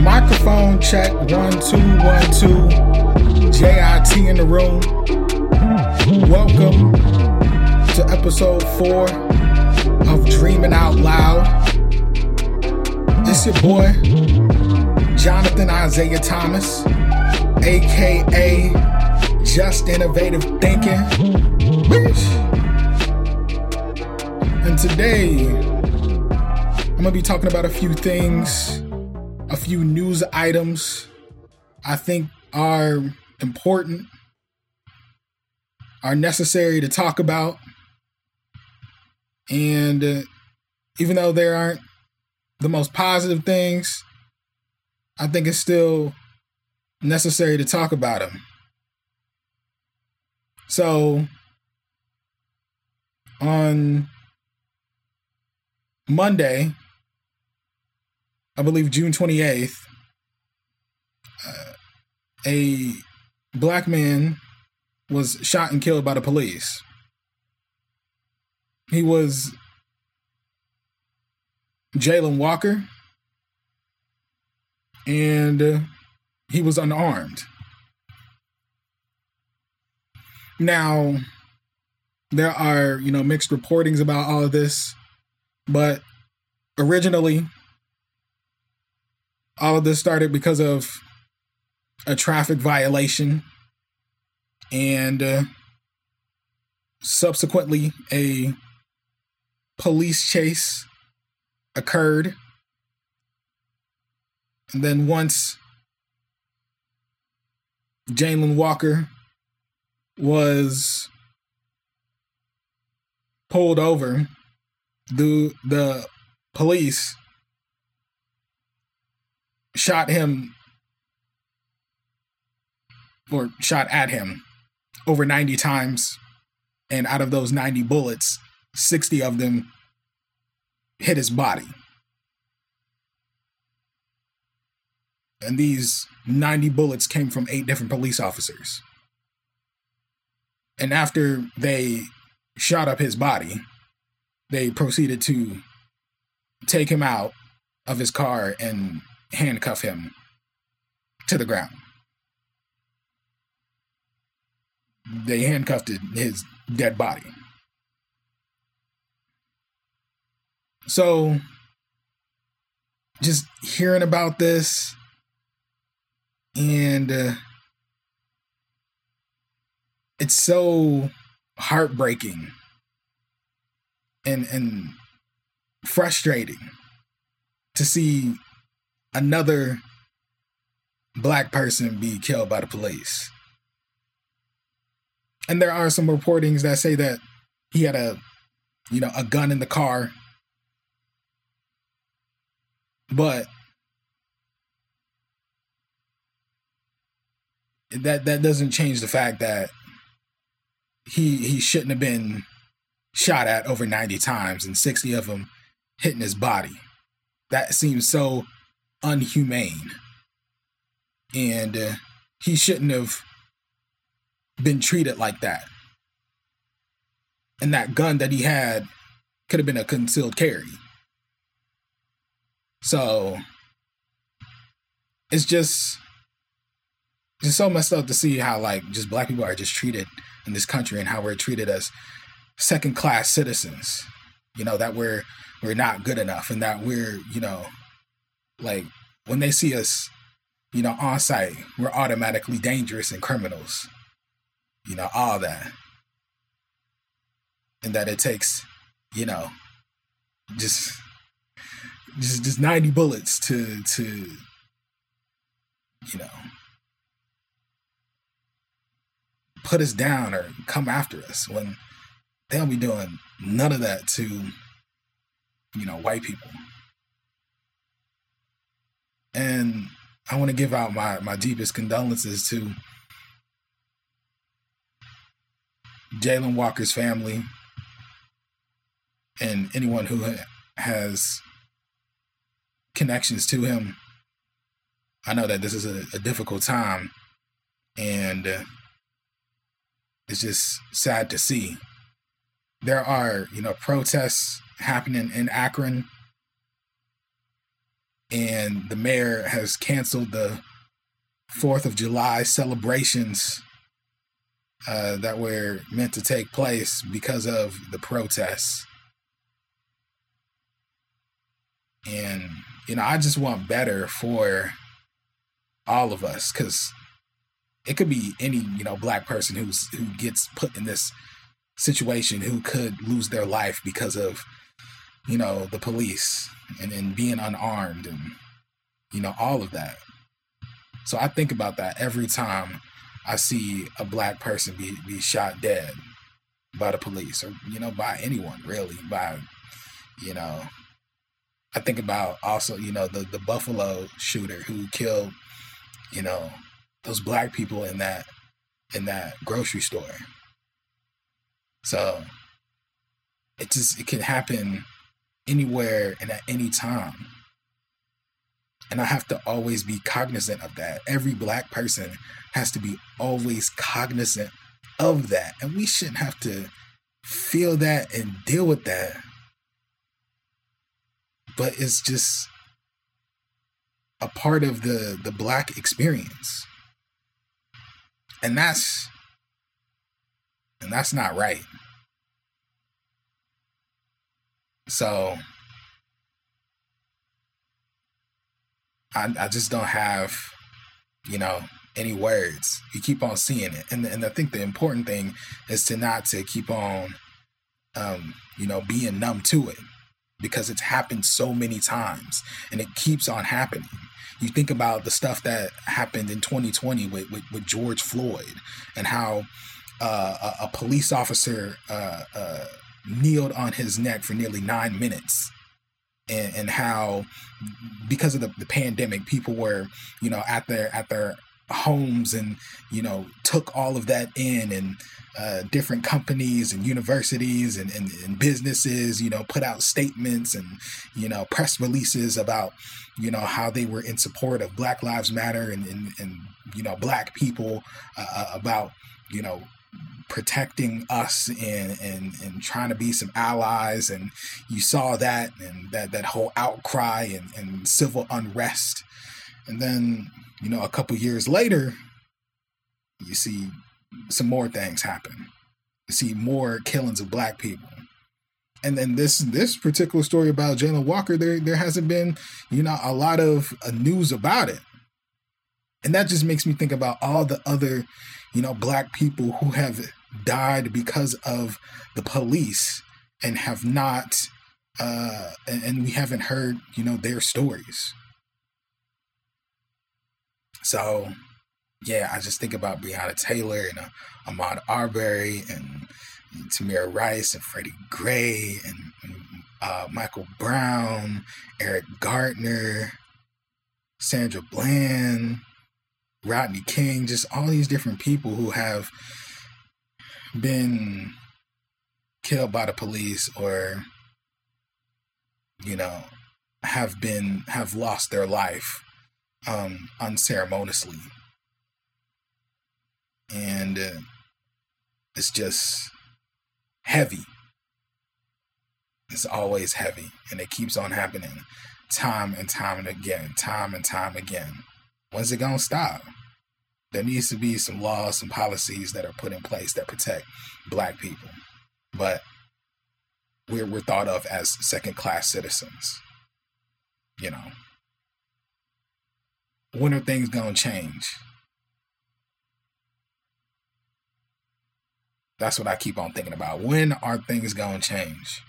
Microphone check one two one two. JIT in the room. Welcome to episode four of Dreaming Out Loud. It's your boy, Jonathan Isaiah Thomas, aka Just Innovative Thinking. Bitch. And today, I'm gonna be talking about a few things a few news items I think are important, are necessary to talk about. And uh, even though there aren't the most positive things, I think it's still necessary to talk about them. So, on Monday, I believe June 28th, uh, a black man was shot and killed by the police. He was Jayland Walker, and uh, he was unarmed. Now, there are, you know, mixed reportings about all of this, but originally all of this started because of a traffic violation and uh, subsequently a police chase occurred and then once Jayland Walker was pulled over the the police shot him or shot at him over 90 times. And out of those 90 bullets, 60 of them hit his body. And these 90 bullets came from eight different police officers. And after they shot up his body, they proceeded to take him out of his car and handcuff him to the ground. They handcuffed his dead body. So, just hearing about this and uh, it's so heartbreaking and and frustrating to see another black person be killed by the police. And there are some reportings that say that he had a, you know, a gun in the car. But that that doesn't change the fact that he he shouldn't have been shot at over 90 times and 60 of them hitting his body. That seems so unhumane. And uh, he shouldn't have been treated like that. And that gun that he had could have been a concealed carry. So it's just just so messed up to see how like just black people are just treated in this country and how we're treated as second class citizens. You know, that we're we're not good enough and that we're, you know, like when they see us, you know, on site, we're automatically dangerous and criminals. You know, all that. And that it takes, you know, just just just 90 bullets to to you know put us down or come after us when they don't be doing none of that to you know white people. And I want to give out my, my deepest condolences to Jayland Walker's family and anyone who has connections to him I know that this is a, a difficult time, and uh, it's just sad to see. There are, you know, protests happening in Akron, and the mayor has canceled the Fourth of July celebrations uh, that were meant to take place because of the protests. And, you know, I just want better for all of us because it could be any, you know, black person who's who gets put in this situation who could lose their life because of, you know, the police and, and being unarmed and, you know, all of that. So I think about that every time I see a black person be, be shot dead by the police or, you know, by anyone really, by, you know, I think about also, you know, the, the Buffalo shooter who killed, you know, those black people in that in that grocery store. So it just it can happen anywhere and at any time. And I have to always be cognizant of that. Every black person has to be always cognizant of that. And we shouldn't have to feel that and deal with that. But it's just a part of the the black experience. And that's and that's not right. So I, I just don't have, you know, any words. You keep on seeing it, and and I think the important thing is to not to keep on, um, you know, being numb to it because it's happened so many times and it keeps on happening. You think about the stuff that happened in 2020 with with, with George Floyd and how uh, a, a, police officer uh, uh, kneeled on his neck for nearly nine minutes and, and how because of the, the pandemic people were you know at their at their homes and you know took all of that in and uh, different companies and universities and, and, and, businesses you know put out statements and you know press releases about you know how they were in support of black lives matter and and, and you know black people uh, uh about you know protecting us and, and and trying to be some allies. And you saw that and that that whole outcry and, and civil unrest. And then you know a couple years later you see some more things happen. You see more killings of black people. And then this this particular story about Jayland Walker there there hasn't been you know a lot of uh, news about it. And that just makes me think about all the other you know black people who have died because of the police and have not uh and we haven't heard you know their stories so yeah i just think about breonna taylor and uh, ahmaud arbery and, and tamir rice and freddie gray and, and uh, michael brown eric garner sandra bland rodney king just all these different people who have been killed by the police or you know have been have lost their life um unceremoniously and uh, it's just heavy it's always heavy and it keeps on happening time and time and again time and time again when's it gonna stop there needs to be some laws, some policies that are put in place that protect black people. But we're, we're thought of as second class citizens. You know, when are things going to change? That's what I keep on thinking about. When are things going to change?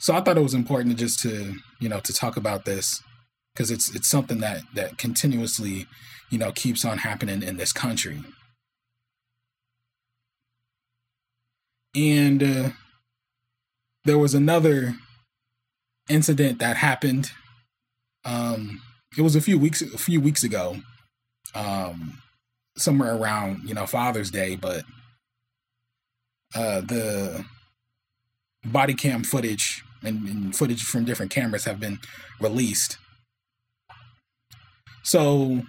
So I thought it was important to just to, you know, to talk about this because it's it's something that that continuously, you know, keeps on happening in this country. And uh, there was another incident that happened. Um, it was a few weeks a few weeks ago, um, somewhere around you know Father's Day, but uh, the body cam footage and, and footage from different cameras have been released. So,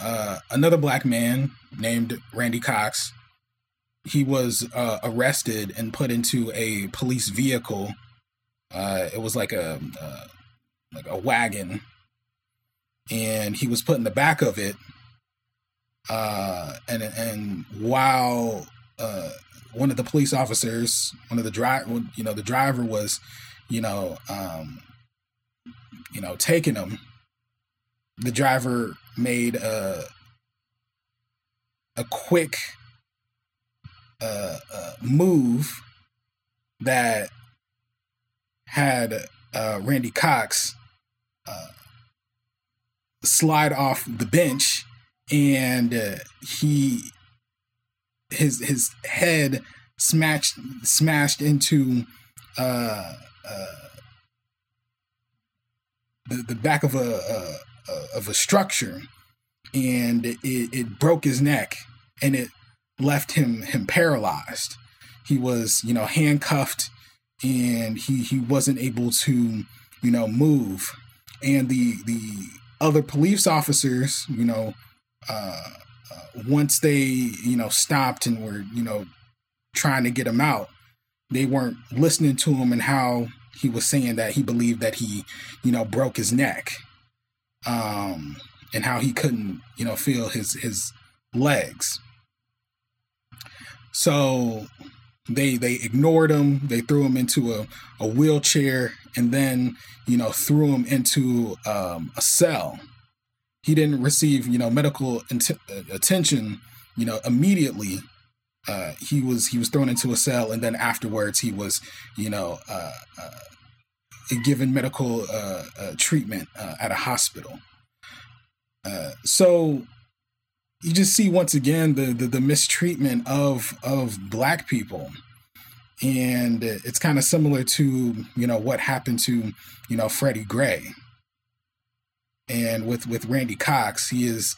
uh, another black man named Randy Cox, he was uh, arrested and put into a police vehicle. Uh, it was like a uh, like a wagon, and he was put in the back of it. Uh, and and while uh, one of the police officers, one of the drive, you know, the driver was, you know, um, you know, taking him. The driver made a a quick uh, uh, move that had uh, Randy Cox uh, slide off the bench, and uh, he his his head smashed smashed into uh, uh, the the back of a, a, of a structure, and it, it broke his neck, and it left him him paralyzed. He was you know handcuffed, and he he wasn't able to you know move, and the the other police officers you know. Uh, once they you know stopped and were you know trying to get him out they weren't listening to him and how he was saying that he believed that he you know broke his neck um and how he couldn't you know feel his his legs so they they ignored him they threw him into a, a wheelchair and then you know threw him into um, a cell. He didn't receive you know medical int- uh, attention you know immediately. Uh, he was he was thrown into a cell and then afterwards he was you know uh, uh given medical uh, uh, treatment at a hospital. So you just see once again the, the, the mistreatment of of black people. And it's kind of similar to you know what happened to you know Freddie Gray. And with with Randy Cox, he is,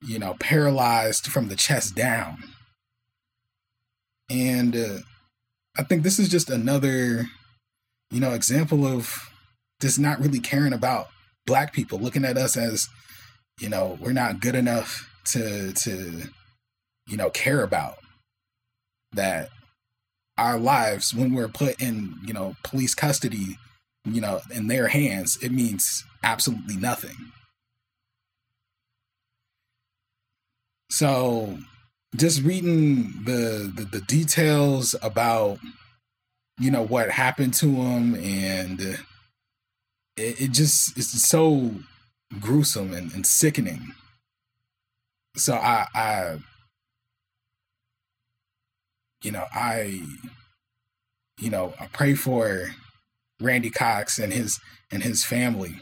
you know, paralyzed from the chest down. And uh, I think this is just another, you know, example of just not really caring about black people, looking at us as, you know, we're not good enough to to, you know, care about that our lives when we're put in, you know, police custody, you know, in their hands, it means absolutely nothing. So just reading the, the, the details about you know what happened to him and it, it just it's so gruesome and, and sickening. So I I you know I you know I pray for Randy Cox and his and his family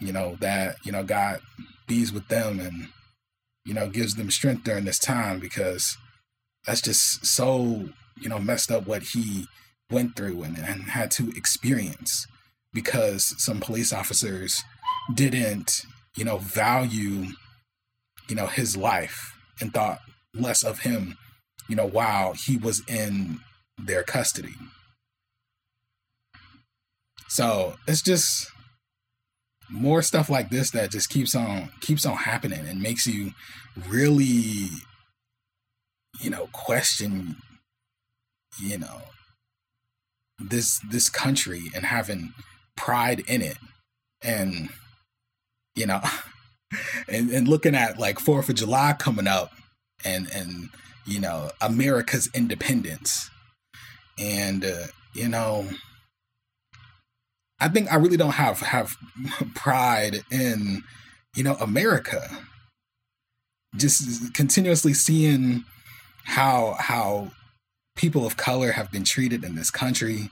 you know, that, you know, God bees with them and, you know, gives them strength during this time because that's just so, you know, messed up what he went through and, and had to experience because some police officers didn't, you know, value, you know, his life and thought less of him, you know, while he was in their custody. So it's just more stuff like this that just keeps on keeps on happening and makes you really you know question you know this this country and having pride in it and you know and, and looking at like fourth of july coming up and and you know america's independence and uh, you know I think I really don't have have pride in you know America. Just continuously seeing how how people of color have been treated in this country,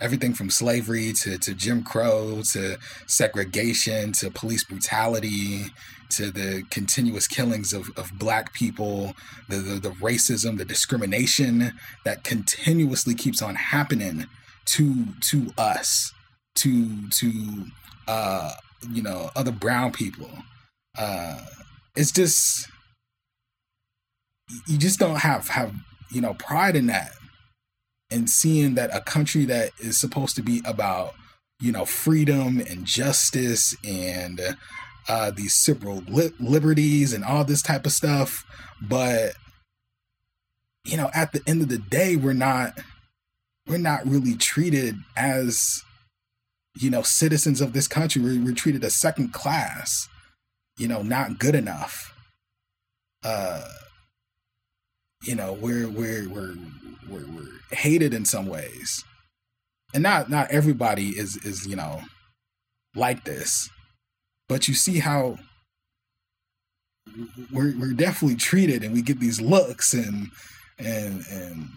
everything from slavery to, to Jim Crow to segregation to police brutality to the continuous killings of, of black people, the, the, the racism, the discrimination that continuously keeps on happening to to us to to uh, you know other brown people. Uh, it's just you just don't have have you know pride in that, and seeing that a country that is supposed to be about you know freedom and justice and uh, these civil li- liberties and all this type of stuff but you know at the end of the day we're not we're not really treated as you know citizens of this country. We're, we're treated as second class you know not good enough uh you know we're we're we're we're, we're hated in some ways. And not not everybody is is you know like this but you see how we're we're definitely treated and we get these looks and and and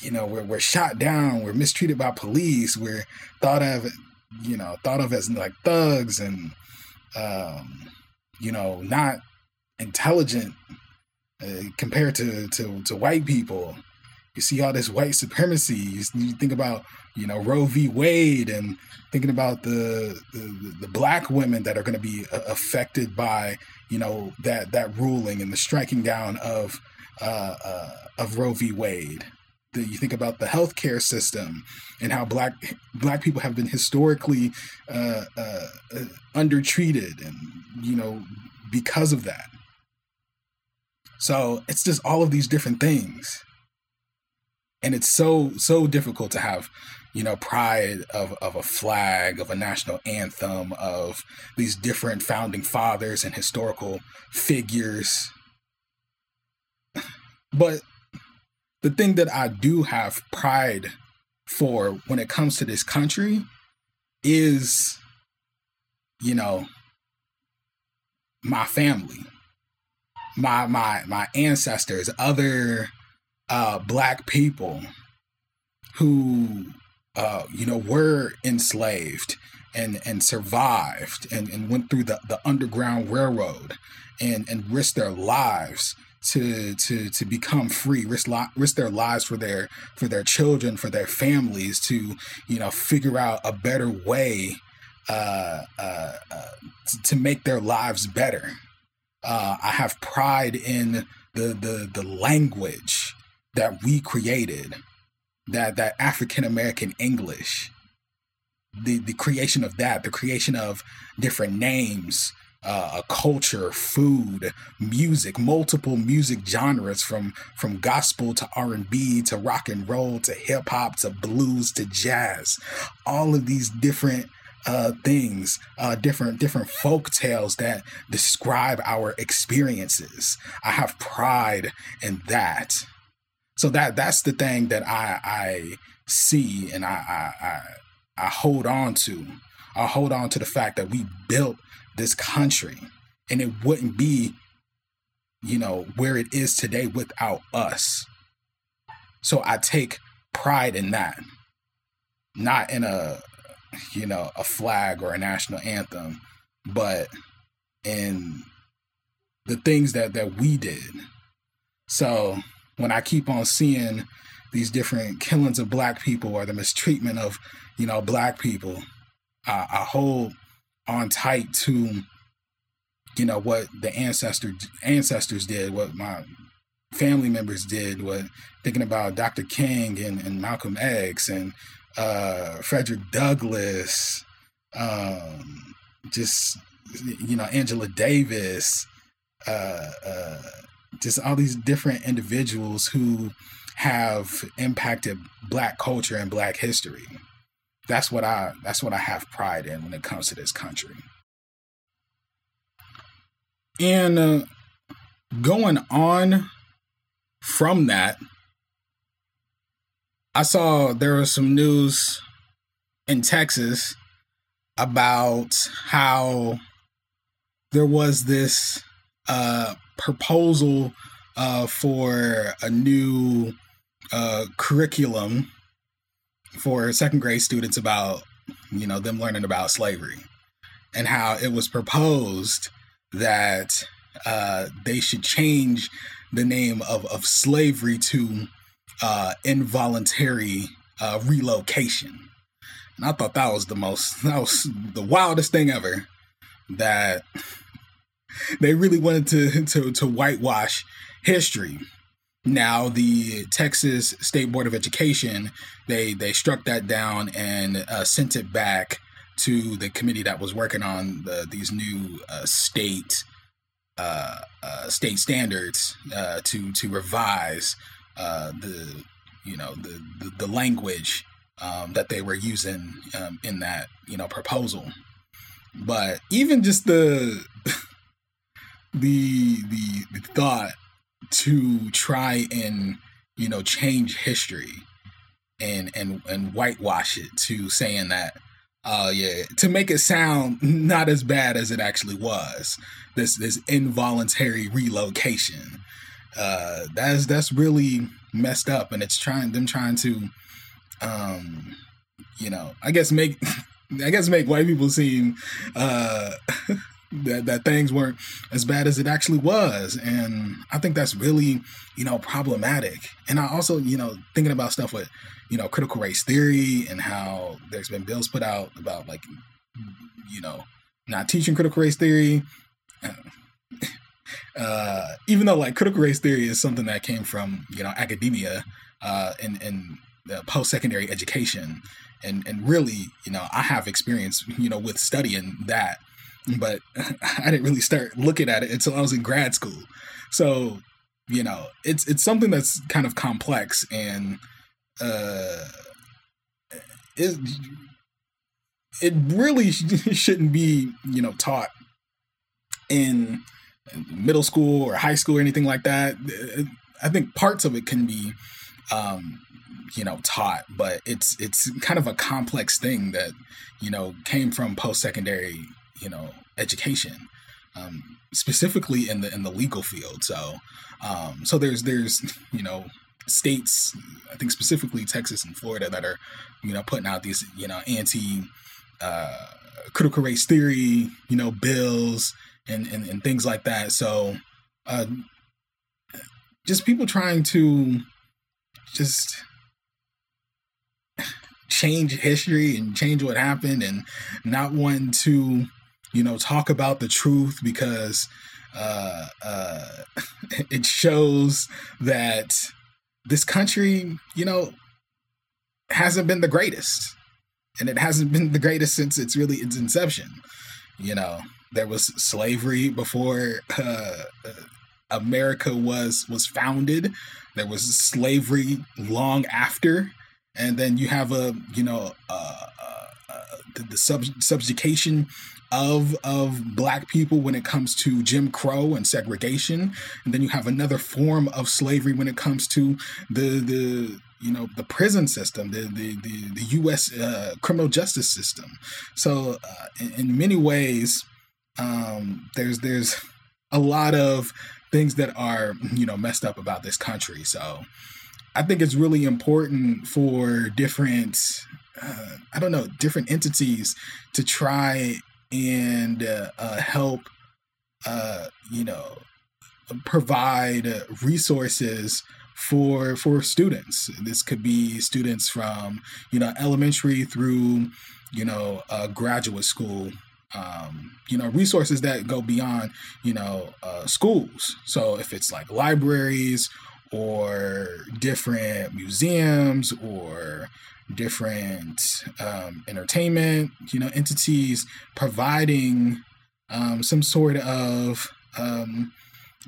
you know we're we're shot down we're mistreated by police we're thought of you know thought of as like thugs and um you know not intelligent uh, compared to, to to white people you see all this white supremacy. You, you think about you know Roe v. Wade and thinking about the the, the black women that are going to be uh, affected by you know that that ruling and the striking down of uh, uh, of Roe v. Wade. The, you think about the healthcare system and how black black people have been historically uh, undertreated, and you know because of that. So it's just all of these different things. And it's so so difficult to have you know pride of of a flag of a national anthem of these different founding fathers and historical figures. But the thing that I do have pride for when it comes to this country is you know my family my my my ancestors other uh, black people who uh, you know were enslaved and and survived and, and went through the, the underground railroad and and risked their lives to to to become free risk risk their lives for their for their children for their families to you know figure out a better way uh, uh, uh, to make their lives better. Uh, I have pride in the the the language that we created, that that African American English, the the creation of that, the creation of different names, uh, a culture, food, music, multiple music genres from from gospel to R and B to rock and roll to hip hop to blues to jazz, all of these different uh, things, uh, different different folk tales that describe our experiences. I have pride in that. So that that's the thing that I I see and I I I, I hold on to. I hold on to the fact that we built this country and it wouldn't be you know where it is today without us. So I take pride in that. Not in a you know, a flag or a national anthem, but in the things that that we did. So when I keep on seeing these different killings of black people or the mistreatment of, you know, black people, uh, I hold on tight to, you know, what the ancestor ancestors did, what my family members did, what thinking about Dr. King and, and Malcolm X and uh, Frederick Douglass, um, just you know Angela Davis, uh, uh, just all these different individuals who have impacted black culture and black history. That's what I that's what I have pride in when it comes to this country. And uh, going on from that, I saw there was some news in Texas about how there was this uh, proposal uh, for a new uh, curriculum for second grade students about you know them learning about slavery and how it was proposed that uh, they should change the name of, of slavery to uh, involuntary uh, relocation. And I thought that was the most, that was the wildest thing ever. That they really wanted to to to whitewash history. now the Texas State Board of Education they they struck that down and uh, sent it back to the committee that was working on the, these new uh, state uh, uh state standards uh, to to revise uh, the you know the the, the language um, that they were using um, in that you know proposal. But even just the the the, the thought to try and you know change history and and and whitewash it to saying that uh yeah to make it sound not as bad as it actually was this this involuntary relocation uh that's that's really messed up and it's trying them trying to um you know i guess make i guess make white people seem uh that, that things weren't as bad as it actually was. And I think that's really, you know, problematic. And I also, you know, thinking about stuff with, you know, critical race theory and how there's been bills put out about like, you know, not teaching critical race theory. Uh, even though like critical race theory is something that came from, you know, academia uh, and, and post-secondary education. And, and really, you know, I have experience, you know, with studying that but I didn't really start looking at it until I was in grad school. So, you know, it's it's something that's kind of complex and uh it it really shouldn't be, you know, taught in middle school or high school or anything like that. I think parts of it can be um you know taught but it's it's kind of a complex thing that you know came from post-secondary you know education, um, specifically in the in the legal field. So um, so there's there's you know states, I think specifically Texas and Florida that are you know putting out these you know anti uh, critical race theory you know bills and and, and things like that. So uh, just people trying to just change history and change what happened and not wanting to you know talk about the truth because uh, uh, it shows that this country you know hasn't been the greatest and it hasn't been the greatest since it's really its inception you know there was slavery before uh, america was was founded there was slavery long after and then you have a you know uh, uh, uh, the, the sub- subjugation of of black people when it comes to Jim Crow and segregation, and then you have another form of slavery when it comes to the the you know the prison system, the the the, the U.S. Uh, criminal justice system. So uh, in, in, many ways, um, there's there's a lot of things that are you know messed up about this country. So I think it's really important for different, uh, I don't know, different entities to try and uh, uh, help, uh, you know, provide resources for for students. This could be students from you know elementary through you know uh, graduate school. Um, you know resources that go beyond you know uh, schools. So if it's like libraries or different museums or different um, entertainment, you know, entities providing um, some sort of um,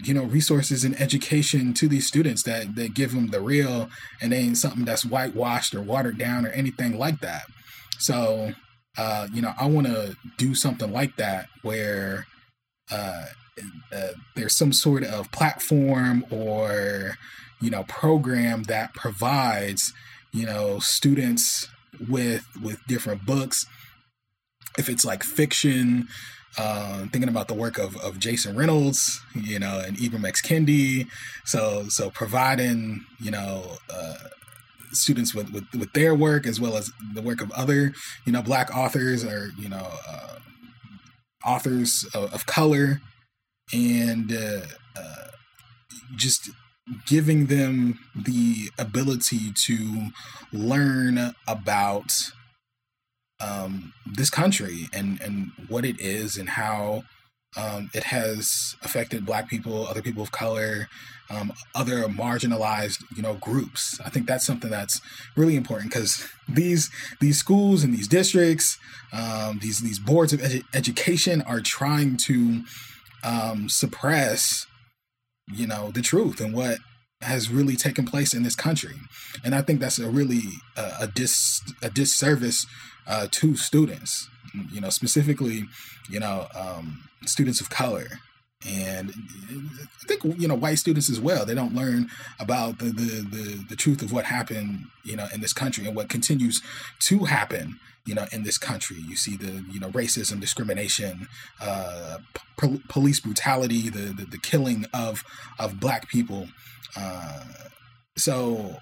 you know resources and education to these students that that give them the real and ain't something that's whitewashed or watered down or anything like that. So uh, you know, I want to do something like that where uh, uh, there's some sort of platform or you know program that provides you know students with with different books if it's like fiction uh, thinking about the work of, of Jason Reynolds, you know, and Ibram X. Kendi. So, so providing, you know, uh, students with, with, with their work as well as the work of other, you know, black authors or, you know, uh, authors of, of, color. And uh, uh, just giving them the ability to learn about um, this country and and what it is and how um, it has affected Black people, other people of color, um, other marginalized, you know, groups. I think that's something that's really important because these these schools and these districts, um, these these boards of edu- education are trying to um, suppress, you know, the truth and what has really taken place in this country, and I think that's a really uh, a dis a disservice uh, to students. You know, specifically, you know, um, students of color and I think you know white students as well. They don't learn about the, the the the, truth of what happened, you know, in this country and what continues to happen, you know, in this country. You see the you know racism, discrimination, uh, police brutality, the, the, the killing of of black people. Uh, so.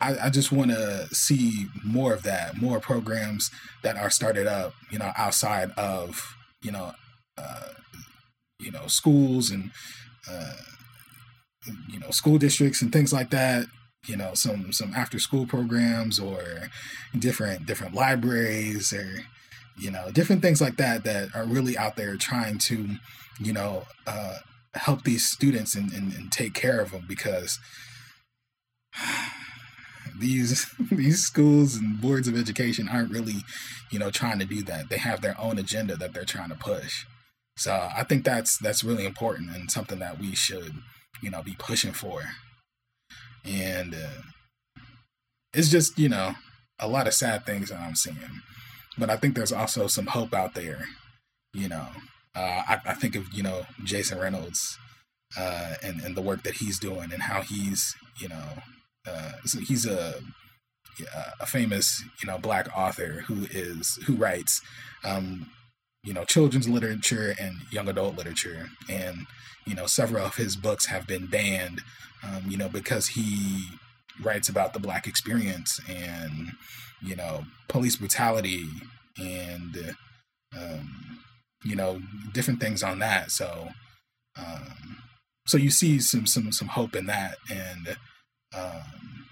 I, I just want to see more of that, more programs that are started up, you know, outside of, you know, uh, you know schools and uh, you know school districts and things like that you know some some after school programs or different different libraries or you know different things like that that are really out there trying to you know uh, help these students and, and, and take care of them because these these schools and boards of education aren't really you know trying to do that they have their own agenda that they're trying to push so I think that's that's really important and something that we should, you know, be pushing for. And uh, it's just you know a lot of sad things that I'm seeing, but I think there's also some hope out there. You know, uh, I, I, think of you know Jason Reynolds uh, and and the work that he's doing and how he's you know uh, so he's a a famous you know black author who is who writes um, you know children's literature and young adult literature. And you know several of his books have been banned um, you know because he writes about the black experience and you know police brutality and um, you know different things on that. So um, so you see some some some hope in that. And um,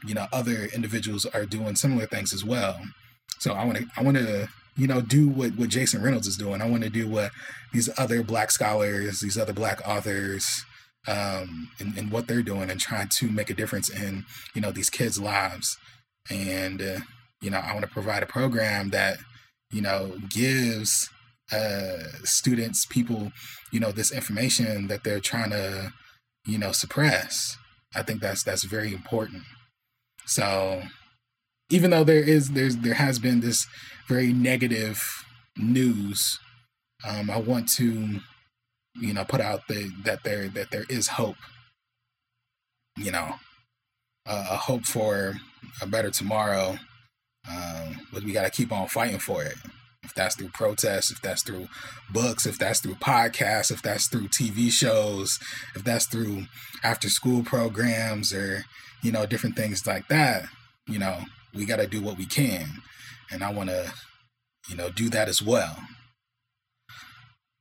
you know other individuals are doing similar things as well so i want to i want to you know, do what, what Jason Reynolds is doing. I want to do what these other black scholars, these other black authors, um, and, and what they're doing and trying to make a difference in, you know, these kids' lives. And, uh, you know, I want to provide a program that, you know, gives uh, students, people, you know, this information that they're trying to, you know, suppress. I think that's that's very important. So even though there is there's there has been this very negative news, um, I want to you know put out the, that there that there is hope. You know, uh, a hope for a better tomorrow. Um, but we got to keep on fighting for it. If that's through protests, if that's through books, if that's through podcasts, if that's through TV shows, if that's through after school programs or, you know, different things like that, you know, we got to do what we can. And I want to, you know, do that as well.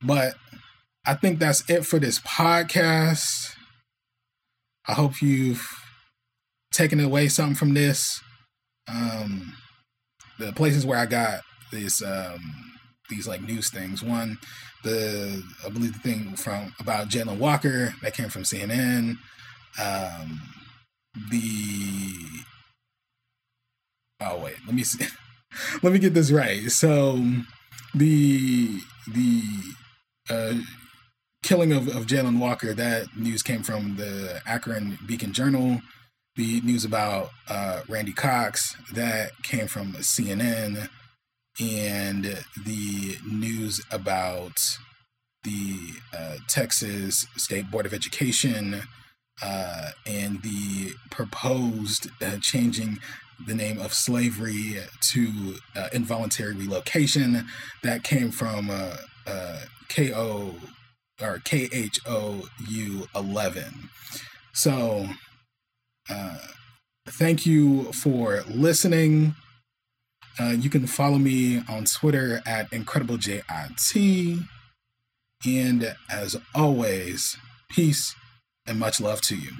But I think that's it for this podcast. I hope you've taken away something from this. Um, the places where I got this, um, these like news things. One, the I believe the thing from about Jayland Walker that came from CNN. Um, the oh wait, let me see. let me get this right. So the the uh, killing of, of Jayland Walker, that news came from the Akron Beacon Journal. The news about uh, Randy Cox, that came from CNN. And the news about the uh, Texas State Board of Education uh, and the proposed uh, changing the name of slavery to uh, involuntary relocation. That came from uh, uh, KO or KHOU 11. So, thank you for listening. Uh, you can follow me on Twitter at IncredibleJIT. And as always, peace and much love to you.